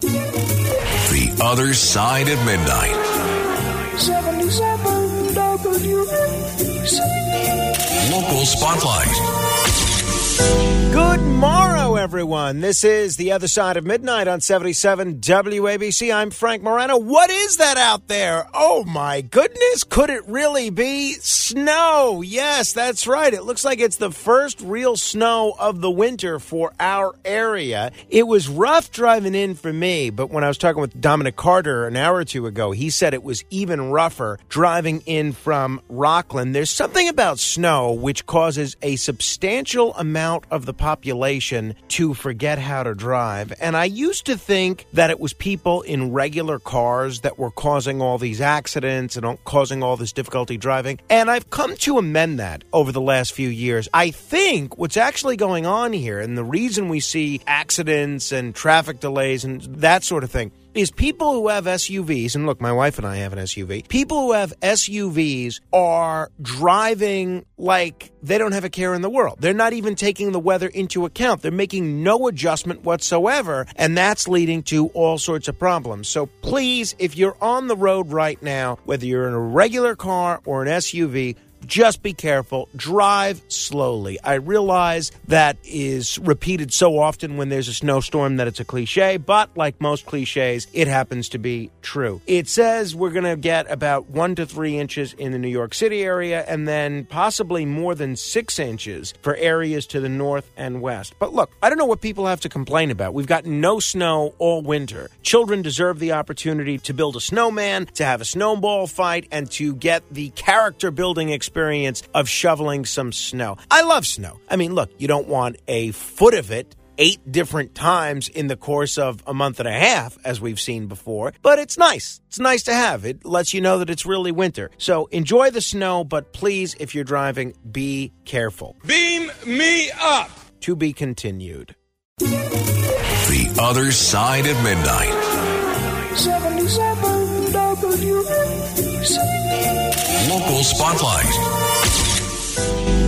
The Other Side of Midnight. 77 WABC. Local Spotlight. Good morrow, everyone. This is The Other Side of Midnight on 77 WABC. I'm Frank Morano. What is that out there? Oh my goodness. Could it really be snow? Yes, that's right. It looks like it's the first real snow of the winter for our area. It was rough driving in for me, but when I was talking with Dominic Carter an hour or two ago, he said it was even rougher driving in from Rockland. There's something about snow which causes a substantial amount of the population to forget how to drive. And I used to think that it was people in regular cars that were causing all these accidents and causing all this difficulty driving. And I've come to amend that over the last few years. I think what's actually going on here and the reason we see accidents and traffic delays and that sort of thing is people who have SUVs, and look, my wife and I have an SUV. People who have SUVs are driving like they don't have a care in the world. They're not even taking the weather into account. They're making no adjustment whatsoever, and that's leading to all sorts of problems. So please, if you're on the road right now, whether you're in a regular car or an SUV, just be careful. Drive slowly. I realize that is repeated so often when there's a snowstorm that it's a cliche, but like most cliches, it happens to be true. It says we're going to get about one to three inches in the New York City area and then possibly more than six inches for areas to the north and west. But look, I don't know what people have to complain about. We've got no snow all winter. Children deserve the opportunity to build a snowman, to have a snowball fight, and to get the character building experience experience of shoveling some snow. I love snow. I mean, look, you don't want a foot of it eight different times in the course of a month and a half, as we've seen before. But it's nice. It's nice to have. It lets you know that it's really winter. So enjoy the snow, but please, if you're driving, be careful. Beam me up. To be continued. The Other Side of Midnight. 77 WABC. Local Spotlight.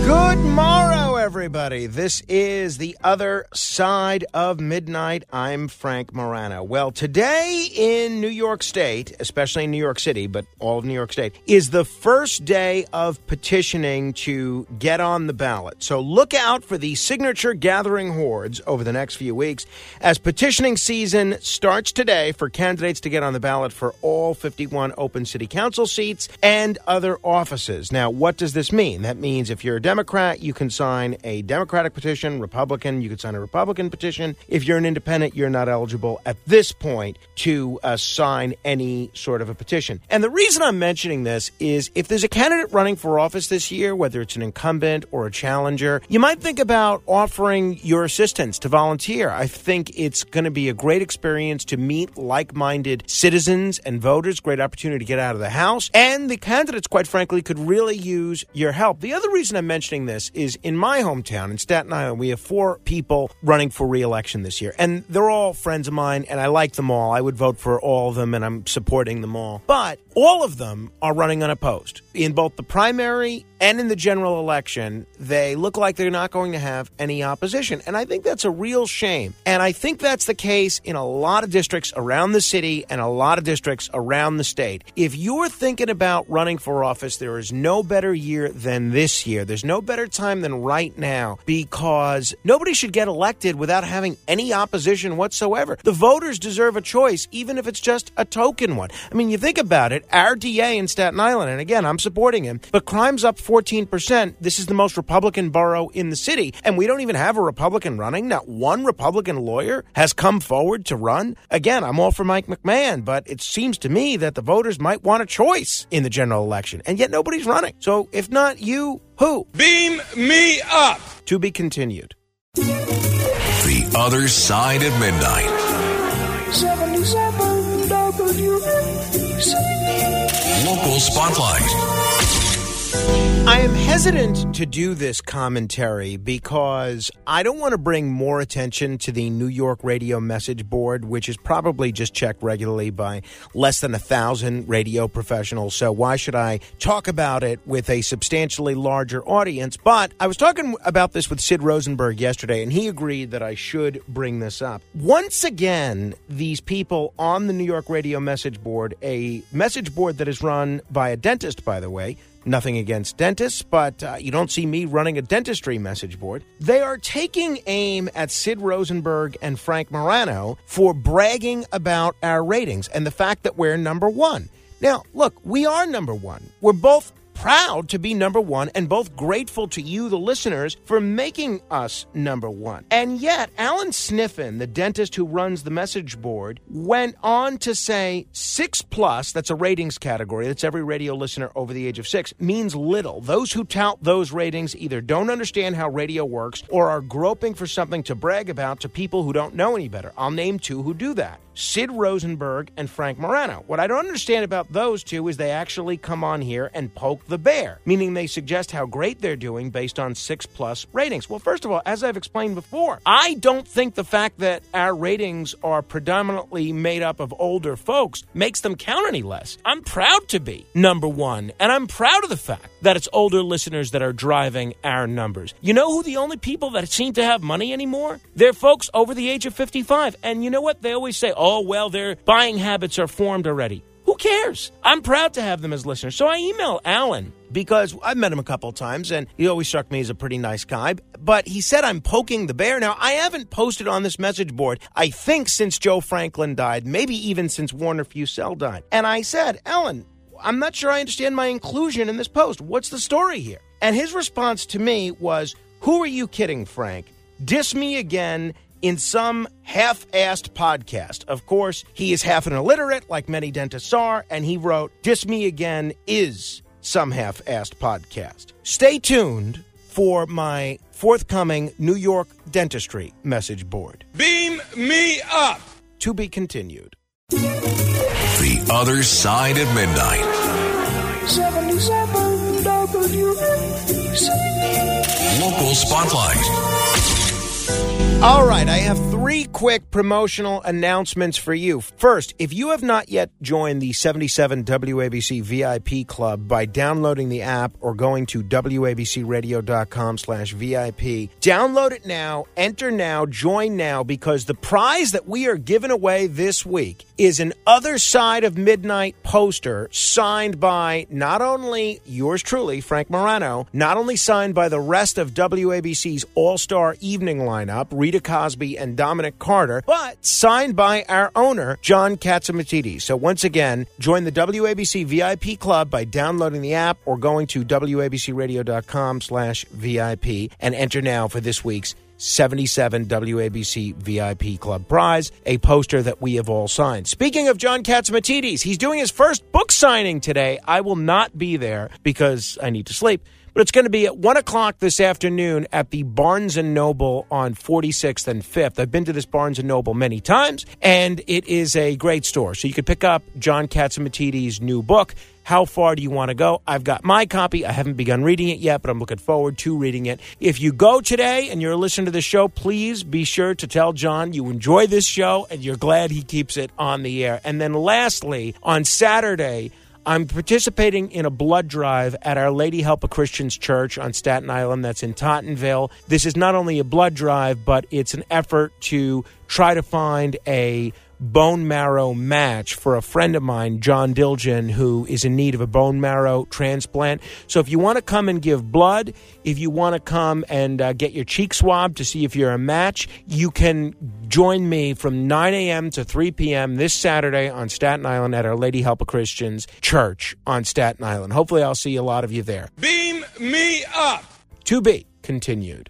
Good morrow, everybody. This is the other side of midnight. I'm Frank Morano. Well, today in New York State, especially in New York City, but all of New York State, is the first day of petitioning to get on the ballot. So look out for the signature gathering hordes over the next few weeks as petitioning season starts today for candidates to get on the ballot for all 51 open city council seats and other offices. Now, what does this mean? That means if you're a Democrat, you can sign a Democratic petition. Republican, you could sign a Republican petition. If you're an independent, you're not eligible at this point to uh, sign any sort of a petition. And the reason I'm mentioning this is if there's a candidate running for office this year, whether it's an incumbent or a challenger, you might think about offering your assistance to volunteer. I think it's going to be a great experience to meet like minded citizens and voters, great opportunity to get out of the house. And the candidates, quite frankly, could really use your help. The other reason I'm mentioning this is in my hometown, in Staten Island, we have four people running for reelection this year. And they're all friends of mine, and I like them all. I would vote for all of them, and I'm supporting them all. But all of them are running unopposed. In both the primary and in the general election, they look like they're not going to have any opposition. And I think that's a real shame. And I think that's the case in a lot of districts around the city and a lot of districts around the state. If you're thinking about running for office, there is no better year than this year. There's no better time than right now because nobody should get elected without having any opposition whatsoever. The voters deserve a choice, even if it's just a token one. I mean, you think about it, our DA in Staten Island, and again, I'm supporting him, but crime's up 14%. This is the most Republican borough in the city, and we don't even have a Republican running. Not one Republican lawyer has come forward to run. Again, I'm all for Mike McMahon, but it seems to me that the voters might want a choice in the general election, and yet nobody's running. So if not you, who? Beam me up. To be continued. The Other Side of Midnight. 77 WABC. Local Spotlight. I am hesitant to do this commentary because I don't want to bring more attention to the New York radio message board, which is probably just checked regularly by less than a thousand radio professionals. So why should I talk about it with a substantially larger audience? But I was talking about this with Sid Rosenberg yesterday, and he agreed that I should bring this up. Once again, these people on the New York radio message board, a message board that is run by a dentist, by the way, Nothing against dentists, but uh, you don't see me running a dentistry message board. They are taking aim at Sid Rosenberg and Frank Morano for bragging about our ratings and the fact that we're number one. Now, look, we are number one. We're both proud to be number one and both grateful to you, the listeners, for making us number one. And yet, Allan Sniffen, the dentist who runs the message board, went on to say six plus, that's a ratings category, that's every radio listener over the age of six, means little. Those who tout those ratings either don't understand how radio works or are groping for something to brag about to people who don't know any better. I'll name two who do that. Sid Rosenberg and Frank Morano. What I don't understand about those two is they actually come on here and poke the bear, meaning they suggest how great they're doing based on six plus ratings. Well, first of all, as I've explained before, I don't think the fact that our ratings are predominantly made up of older folks makes them count any less. I'm proud to be number one, and I'm proud of the fact that it's older listeners that are driving our numbers. You know who the only people that seem to have money anymore? They're folks over the age of 55. And you know what? They always say, oh, Oh, well, their buying habits are formed already. Who cares? I'm proud to have them as listeners. So I email Allan because I've met him a couple times and he always struck me as a pretty nice guy. But he said I'm poking the bear. Now, I haven't posted on this message board, I think, since Joe Franklin died, maybe even since Warner Fusselle died. And I said, Allan, I'm not sure I understand my inclusion in this post. What's the story here? And his response to me was, Who are you kidding, Frank? Diss me again in some half assed podcast. Of course, he is half an illiterate, like many dentists are, and he wrote, Diss Me Again is some half assed podcast. Stay tuned for my forthcoming New York dentistry message board. Beam me up. To be continued. The Other Side of Midnight. 77 WABC. Local Spotlight. All right, I have three quick promotional announcements for you. First, if you have not yet joined the 77 WABC VIP club by downloading the app or going to wabcradio.com slash VIP, download it now, enter now, join now, because the prize that we are giving away this week is an Other Side of Midnight poster signed by not only yours truly, Frank Morano, not only signed by the rest of WABC's all-star evening lineup, Rita Cosby and Dominic Carter, but signed by our owner, John Catsimatidis. So once again, join the WABC VIP club by downloading the app or going to wabcradio.com slash VIP and enter now for this week's 77 WABC VIP Club Prize, a poster that we have all signed. Speaking of John Catsimatidis, he's doing his first book signing today. I will not be there because I need to sleep. But it's going to be at 1 o'clock this afternoon at the Barnes & Noble on 46th and 5th. I've been to this Barnes & Noble many times, and it is a great store. So you can pick up John Catsimatidis' new book, How Far Do You Want to Go? I've got my copy. I haven't begun reading it yet, but I'm looking forward to reading it. If you go today and you're listening to the show, please be sure to tell John you enjoy this show and you're glad he keeps it on the air. And then lastly, on Saturday, I'm participating in a blood drive at Our Lady Help of Christians Church on Staten Island that's in Tottenville. This is not only a blood drive, but it's an effort to try to find a bone marrow match for a friend of mine, John Dilgen, who is in need of a bone marrow transplant. So if you want to come and give blood, if you want to come and uh, get your cheek swabbed to see if you're a match, you can join me from 9 a.m. to 3 p.m. this Saturday on Staten Island at Our Lady Help of Christians Church on Staten Island. Hopefully, I'll see a lot of you there. Beam me up. To be continued.